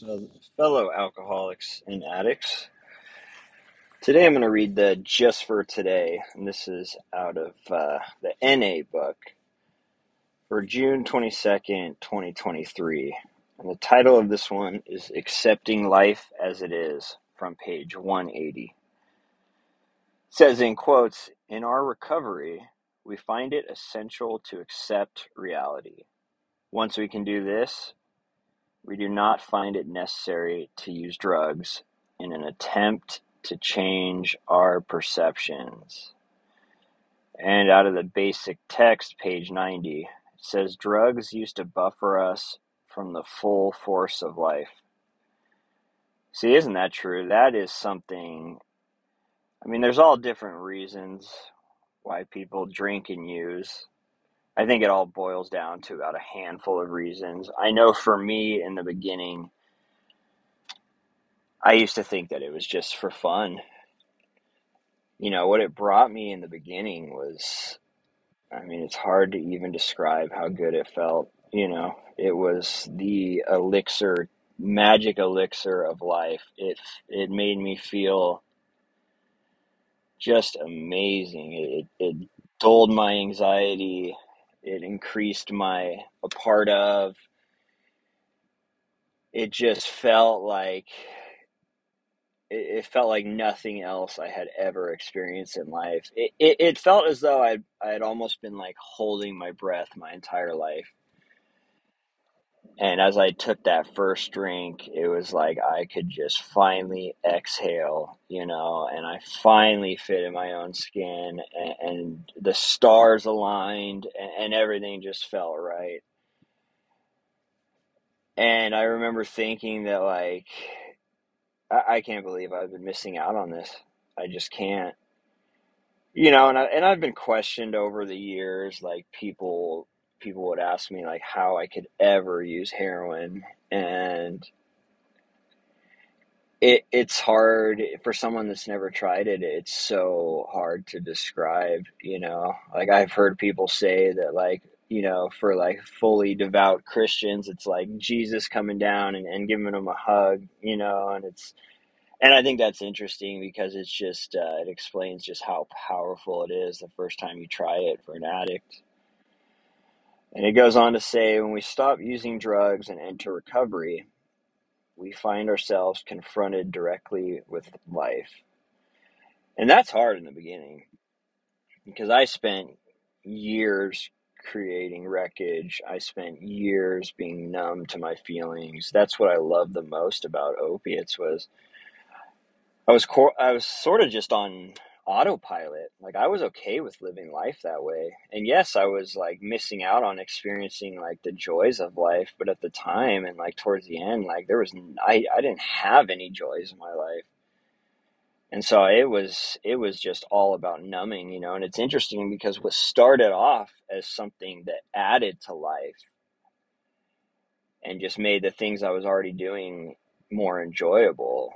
So, fellow alcoholics and addicts, today I'm going to read the Just for Today, and this is out of uh, the NA book for June 22nd, 2023. And the title of this one is Accepting Life as It Is from page 180. It says in quotes, In our recovery, we find it essential to accept reality. Once we can do this, We do not find it necessary to use drugs in an attempt to change our perceptions. And out of the basic text, page 90, it says drugs used to buffer us from the full force of life. See, isn't that true? That is something, I mean, there's all different reasons why people drink and use. I think it all boils down to about a handful of reasons. I know for me in the beginning, I used to think that it was just for fun. You know, what it brought me in the beginning was, I mean, it's hard to even describe how good it felt. You know, it was the elixir, magic elixir of life. It it made me feel just amazing. It it dulled my anxiety. It increased my a part of. It just felt like it, it felt like nothing else I had ever experienced in life. It, it, it felt as though I I had almost been like holding my breath my entire life. And as I took that first drink, it was like I could just finally exhale, you know, and I finally fit in my own skin, and, and the stars aligned, and, and everything just felt right. And I remember thinking that, like, I, I can't believe I've been missing out on this. I just can't. You know, and I and I've been questioned over the years, like people people would ask me like how I could ever use heroin and it it's hard for someone that's never tried it, it's so hard to describe, you know. Like I've heard people say that like, you know, for like fully devout Christians, it's like Jesus coming down and, and giving them a hug, you know, and it's and I think that's interesting because it's just uh, it explains just how powerful it is the first time you try it for an addict. And it goes on to say when we stop using drugs and enter recovery, we find ourselves confronted directly with life. And that's hard in the beginning because I spent years creating wreckage. I spent years being numb to my feelings. That's what I loved the most about opiates was I was cor- I was sort of just on autopilot. Like I was okay with living life that way. And yes, I was like missing out on experiencing like the joys of life, but at the time and like towards the end, like there was I I didn't have any joys in my life. And so it was it was just all about numbing, you know. And it's interesting because what started off as something that added to life and just made the things I was already doing more enjoyable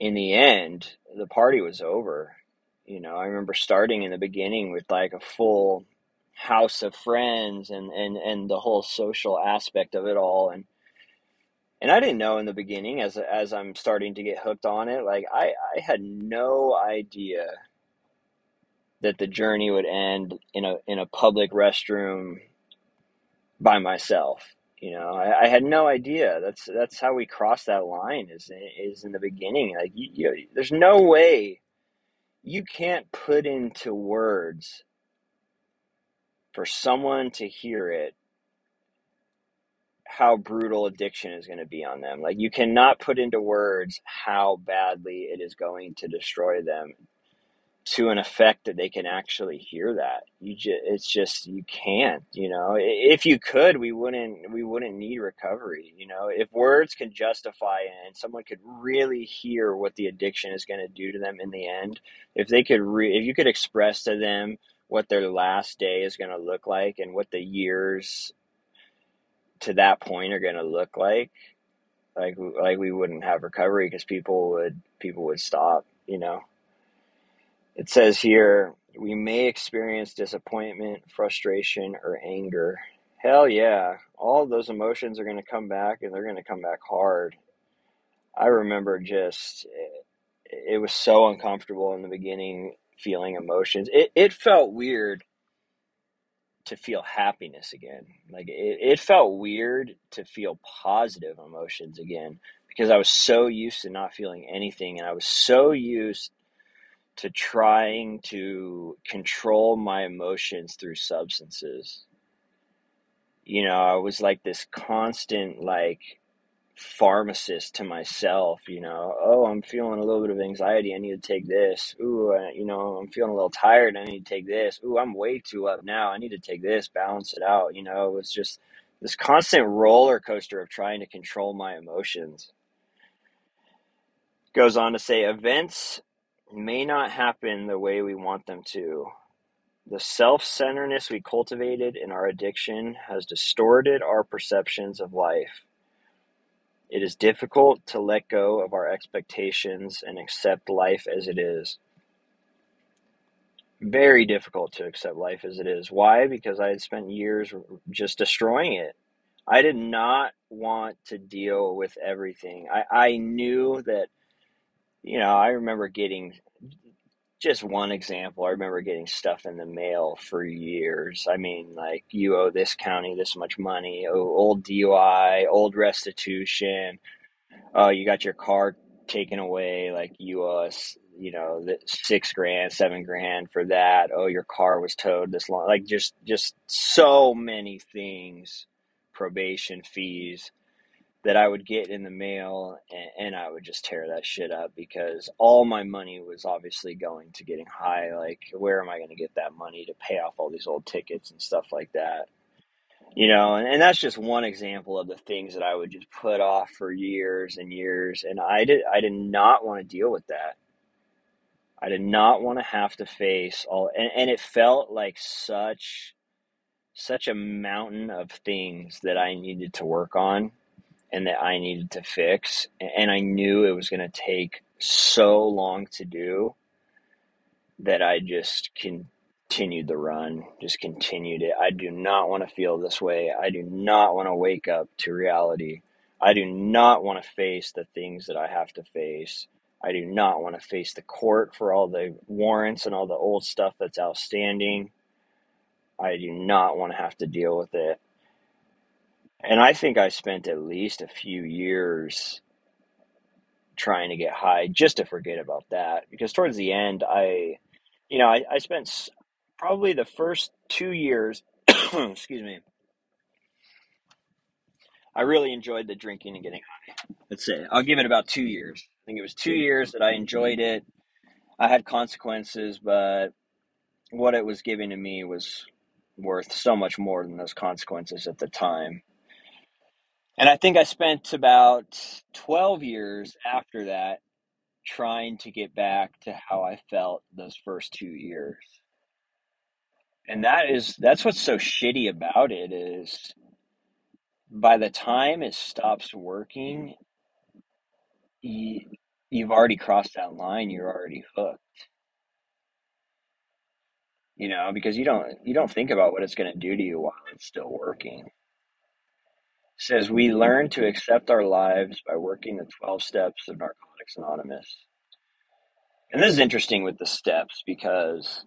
in the end, the party was over. You know, I remember starting in the beginning with like a full house of friends and and and the whole social aspect of it all and and I didn't know in the beginning as as I'm starting to get hooked on it like I I had no idea that the journey would end in a in a public restroom by myself you know I, I had no idea that's that's how we cross that line is is in the beginning like you, you there's no way you can't put into words for someone to hear it how brutal addiction is going to be on them. Like you cannot put into words how badly it is going to destroy them to an effect that they can actually hear that. You just it's just you can't, you know. If you could, we wouldn't we wouldn't need recovery, you know. If words can justify and someone could really hear what the addiction is going to do to them in the end, if they could re- if you could express to them what their last day is going to look like and what the years to that point are going to look like, like like we wouldn't have recovery because people would people would stop, you know. It says here, we may experience disappointment, frustration, or anger Hell yeah. All those emotions are going to come back and they're going to come back hard. I remember just, it, it was so uncomfortable in the beginning feeling emotions. It, it felt weird to feel happiness again. Like it, it felt weird to feel positive emotions again because I was so used to not feeling anything and I was so used to trying to control my emotions through substances. You know, I was like this constant like pharmacist to myself, you know, oh, I'm feeling a little bit of anxiety. I need to take this. Ooh, uh, you know, I'm feeling a little tired. I need to take this. Ooh, I'm way too up now. I need to take this, balance it out. You know, it was just this constant roller coaster of trying to control my emotions. Goes on to say, events may not happen the way we want them to. The self centeredness we cultivated in our addiction has distorted our perceptions of life. It is difficult to let go of our expectations and accept life as it is. Very difficult to accept life as it is. Why? Because I had spent years just destroying it. I did not want to deal with everything. I, I knew that, you know, I remember getting just one example. I remember getting stuff in the mail for years. I mean, like, you owe this county this much money, oh, old DUI, old restitution. Oh, you got your car taken away, like you owe us, you know, six grand, seven grand for that. Oh, your car was towed this long. Like, just, just so many things, probation fees that I would get in the mail and, and, I would just tear that shit up because all my money was obviously going to getting high. Like, where am I going to get that money to pay off all these old tickets and stuff like that? You know, and, and that's just one example of the things that I would just put off for years and years. And I did, I did not want to deal with that. I did not want to have to face all, and, and it felt like such, such a mountain of things that I needed to work on and that I needed to fix. And I knew it was going to take so long to do that I just continued the run, just continued it. I do not want to feel this way. I do not want to wake up to reality. I do not want to face the things that I have to face. I do not want to face the court for all the warrants and all the old stuff that's outstanding. I do not want to have to deal with it. And I think I spent at least a few years trying to get high just to forget about that. Because towards the end, I, you know, I, I spent probably the first two years, excuse me, I really enjoyed the drinking and getting high. Let's say I'll give it about two years. I think it was two years that I enjoyed it. I had consequences, but what it was giving to me was worth so much more than those consequences at the time. And I think I spent about 12 years after that trying to get back to how I felt those first two years. And that is that's what's so shitty about it is by the time it stops working, you, you've already crossed that line, you're already hooked. You know, because you don't you don't think about what it's going to do to you while it's still working says we learn to accept our lives by working the 12 steps of Narcotics Anonymous. And this is interesting with the steps because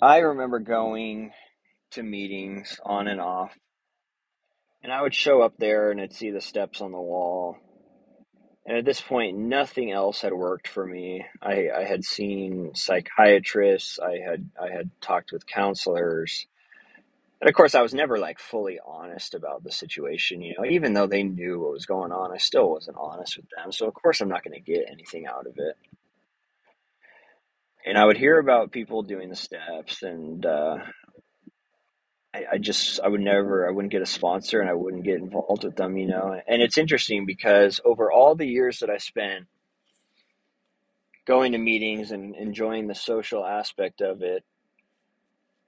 I remember going to meetings on and off, and I would show up there and I'd see the steps on the wall. And at this point, nothing else had worked for me. I, I had seen psychiatrists, I had I had talked with counselors, and of course, I was never like fully honest about the situation. You know, even though they knew what was going on, I still wasn't honest with them. So of course, I'm not going to get anything out of it. And I would hear about people doing the steps, and uh, I, I just I would never I wouldn't get a sponsor, and I wouldn't get involved with them. You know, and it's interesting because over all the years that I spent going to meetings and enjoying the social aspect of it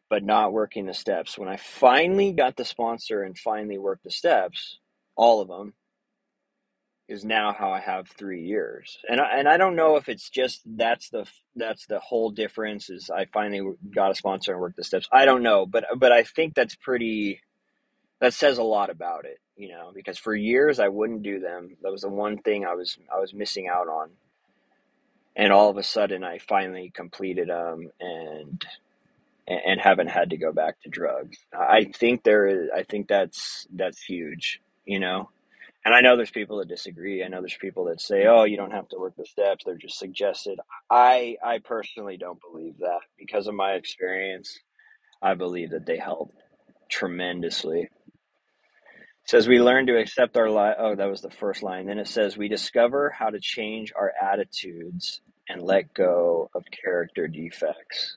but not working the steps. When I finally got the sponsor and finally worked the steps, all of them, is now how I have three years, and I, and I don't know if it's just that's the that's the whole difference. Is I finally got a sponsor and worked the steps. I don't know, but but I think that's pretty. That says a lot about it, you know, because for years I wouldn't do them. That was the one thing I was I was missing out on, and all of a sudden I finally completed them and and haven't had to go back to drugs. I think there is. I think that's that's huge, you know and I know there's people that disagree. I know there's people that say, "Oh, you don't have to work the steps; they're just suggested." I I personally don't believe that because of my experience. I believe that they help tremendously. It says we learn to accept our life. Oh, that was the first line. Then it says we discover how to change our attitudes and let go of character defects.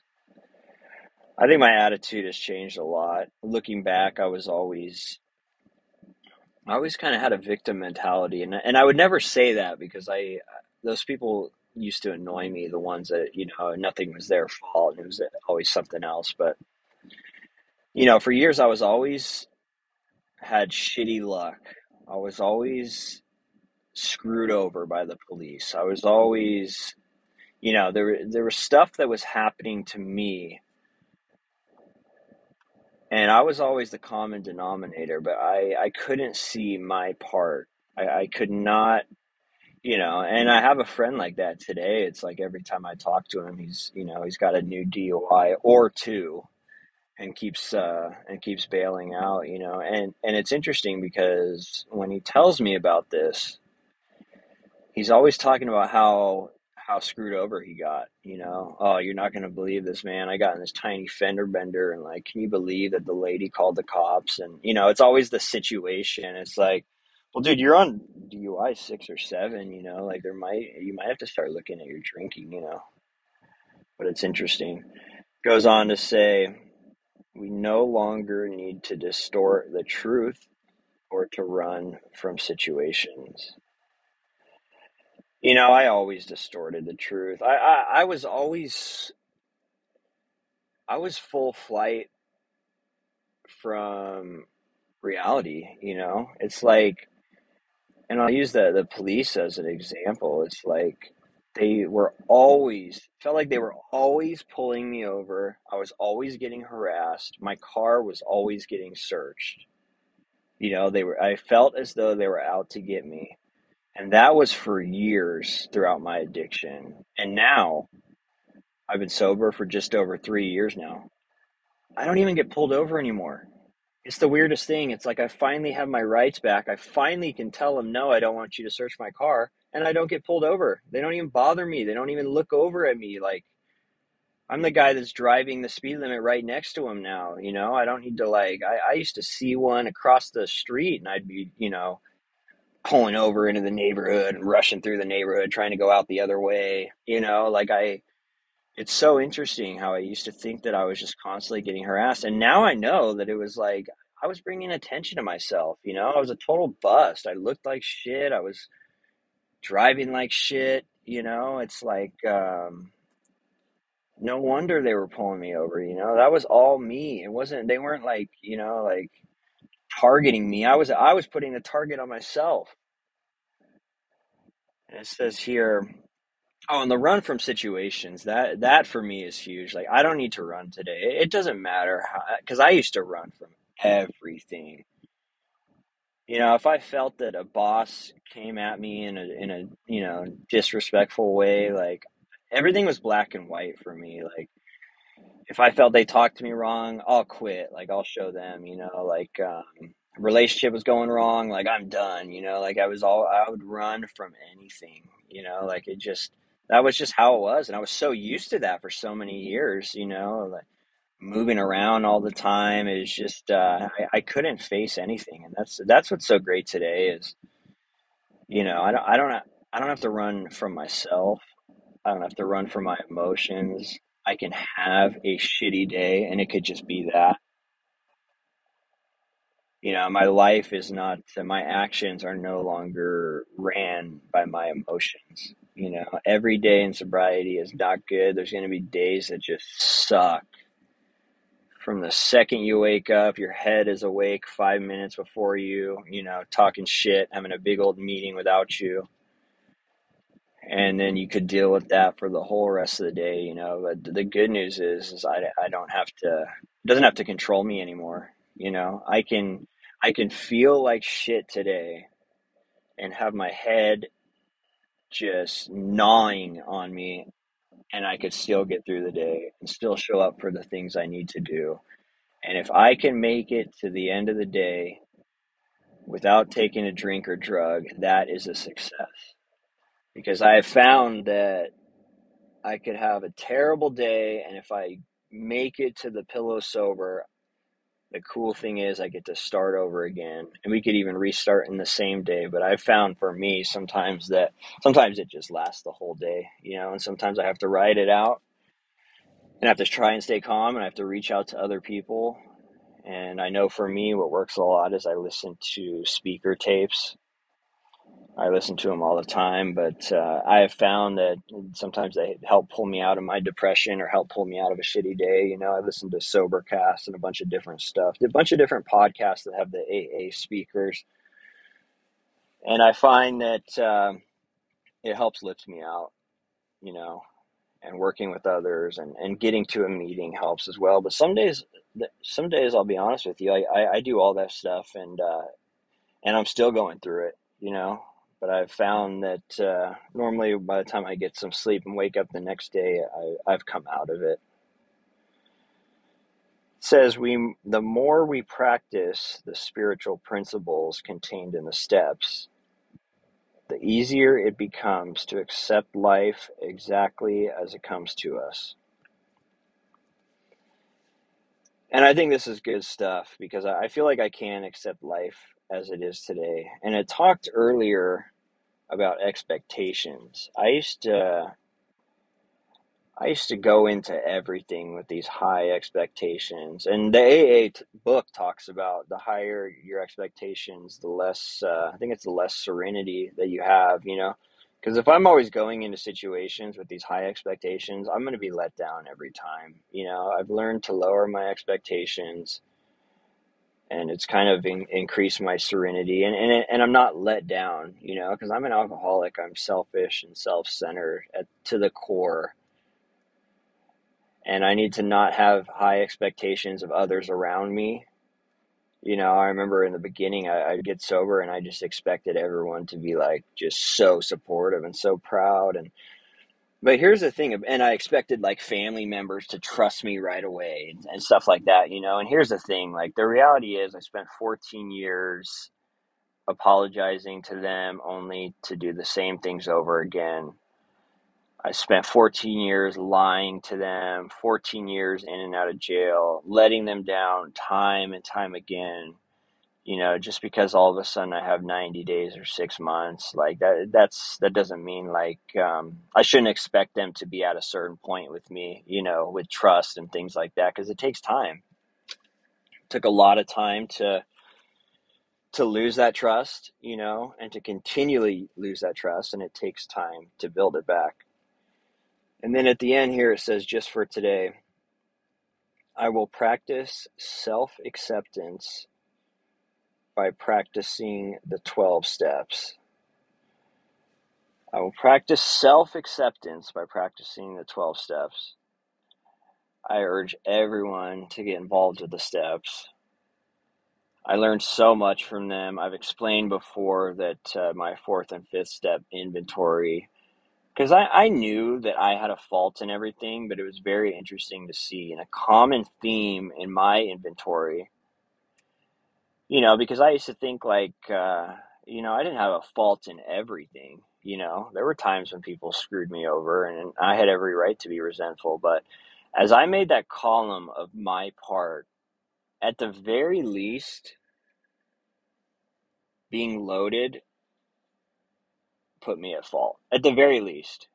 I think my attitude has changed a lot. Looking back, I was always I always kind of had a victim mentality, and and I would never say that because I those people used to annoy me. The ones that you know nothing was their fault, and it was always something else. But you know, for years I was always had shitty luck. I was always screwed over by the police. I was always, you know, there there was stuff that was happening to me and I was always the common denominator, but I I couldn't see my part. I, I could not, you know. And I have a friend like that today. It's like every time I talk to him, he's you know he's got a new DUI or two, and keeps uh, and keeps bailing out. You know, and and it's interesting because when he tells me about this, he's always talking about how how screwed over he got. You know, oh, you're not going to believe this, man. I got in this tiny fender bender, and like, can you believe that the lady called the cops? And you know, it's always the situation. It's like, well, dude, you're on DUI six or seven. You know, like there might you might have to start looking at your drinking. You know, but it's interesting. Goes on to say, we no longer need to distort the truth or to run from situations. You know, I always distorted the truth. I, I, I was always I was full flight from reality, you know? It's like and I'll use the the police as an example. It's like they were always felt like they were always pulling me over. I was always getting harassed. My car was always getting searched. You know, they were I felt as though they were out to get me. And that was for years throughout my addiction. And now I've been sober for just over three years now. I don't even get pulled over anymore. It's the weirdest thing. It's like I finally have my rights back. I finally can tell them, no, I don't want you to search my car. And I don't get pulled over. They don't even bother me. They don't even look over at me. Like, I'm the guy that's driving the speed limit right next to him now. You know, I don't need to, like, I, I used to see one across the street and I'd be, you know, pulling over into the neighborhood and rushing through the neighborhood trying to go out the other way you know like i it's so interesting how i used to think that i was just constantly getting harassed and now i know that it was like i was bringing attention to myself you know? I was a total bust. I looked like shit. I was driving like shit you know? It's like um no wonder they were pulling me over you know? That was all me. It wasn't they weren't like you know like targeting me. I was I was putting the target on myself. And it says here, oh, and the run from situations that that for me is huge. Like I don't need to run today. It doesn't matter because I used to run from everything. You know, if I felt that a boss came at me in a in a you know disrespectful way, like everything was black and white for me. Like if I felt they talked to me wrong, I'll quit. Like I'll show them, you know, like um, relationship was going wrong, like I'm done, you know, like I was all I would run from anything, you know, like it just that was just how it was, and I was so used to that for so many years, you know, like moving around all the time is just uh, I, I couldn't face anything, and that's that's what's so great today is, you know, I don't I don't I don't have to run from myself. I don't have to run from my emotions. I can have a shitty day and it could just be that. You know, my life is not, my actions are no longer ran by my emotions. You know, every day in sobriety is not good. There's going to be days that just suck. from the second you wake up, your head is awake five minutes before you, you know, talking shit, having a big old meeting without you. And then you could deal with that for the whole rest of the day, you know. But the good news is, is I, I don't have to, it doesn't have to control me anymore. You know, I can, I can feel like shit today and have my head just gnawing on me and I could still get through the day and still show up for the things I need to do. And if I can make it to the end of the day without taking a drink or drug, that is a success. Because I have found that I could have a terrible day, and if I make it to the pillow sober, the cool thing is I get to start over again. And we could even restart in the same day. But I've found for me sometimes that sometimes it just lasts the whole day, you know, and sometimes I have to ride it out and I have to try and stay calm and I have to reach out to other people. And I know for me, what works a lot is I listen to speaker tapes I listen to them all the time, but uh, I have found that sometimes they help pull me out of my depression or help pull me out of a shitty day. You know, I listen to Sobercast and a bunch of different stuff, a bunch of different podcasts that have the AA speakers, and I find that uh, it helps lift me out. You know, and working with others and, and getting to a meeting helps as well. But some days, some days I'll be honest with you, I, I, I do all that stuff and uh, and I'm still going through it. You know, but I've found that uh, normally by the time I get some sleep and wake up the next day, I, I've come out of it. It says we the more we practice the spiritual principles contained in the steps, the easier it becomes to accept life exactly as it comes to us. And I think this is good stuff because I feel like I can accept life as it is today. And I talked earlier about expectations. I used to I used to go into everything with these high expectations, and the AA t- book talks about the higher your expectations, the less uh, I think it's the less serenity that you have. You know, because if I'm always going into situations with these high expectations, I'm going to be let down every time. You know, I've learned to lower my expectations and it's kind of in, increased my serenity. And, and, and i'm not let down you know because i'm an alcoholic. I'm selfish and self-centered at, to the core. And i need to not have high expectations of others around me. You know i remember in the beginning I, i'd get sober and i just expected everyone to be like just so supportive and so proud and but here's the thing, and I expected like family members to trust me right away and, and stuff like that, you know. And here's the thing, like the reality is, I spent 14 years apologizing to them only to do the same things over again. I spent 14 years lying to them, 14 years in and out of jail, letting them down time and time again you know just because all of a sudden i have 90 days or six months like that that's that doesn't mean like um, i shouldn't expect them to be at a certain point with me you know with trust and things like that because it takes time. It took a lot of time to to lose that trust you know and to continually lose that trust and it takes time to build it back. And then at the end here it says just for today i will practice self acceptance by practicing the 12 steps. I will practice self acceptance by practicing the 12 steps. I urge everyone to get involved with the steps. I learned so much from them. I've explained before that uh, my fourth and fifth step inventory, because I, I knew that I had a fault in everything, but it was very interesting to see. And a common theme in my inventory you know, because I used to think like, uh, you know, I didn't have a fault in everything. You know, there were times when people screwed me over, and I had every right to be resentful. But as I made that column of my part, at the very least, being loaded put me at fault. At the very least,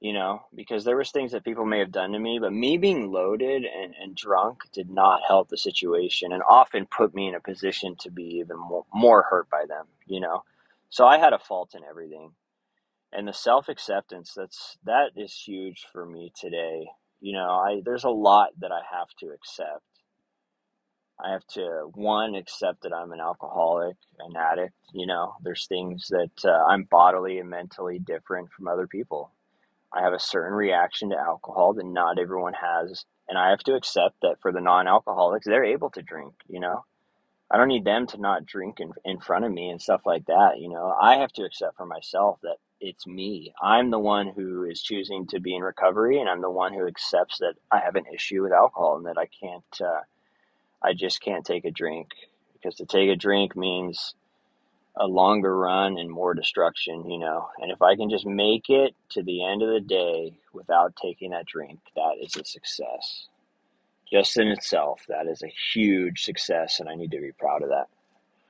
you know, because there was things that people may have done to me, but me being loaded and, and drunk did not help the situation and often put me in a position to be even more, more hurt by them, you know. So I had a fault in everything. And the self acceptance that's that is huge for me today, You know, I there's a lot that I have to accept. I have to one accept that I'm an alcoholic, an addict. You know, there's things that uh, I'm bodily and mentally different from other people. I have a certain reaction to alcohol that not everyone has, and I have to accept that for the non-alcoholics, they're able to drink. You know, I don't need them to not drink in, in front of me and stuff like that. You know, I have to accept for myself that it's me. I'm the one who is choosing to be in recovery, and I'm the one who accepts that I have an issue with alcohol and that I can't, uh, I just can't take a drink because to take a drink means a longer run and more destruction, you know. And if I can just make it to the end of the day without taking that drink, that is a success just in itself, that is a huge success, and I need to be proud of that.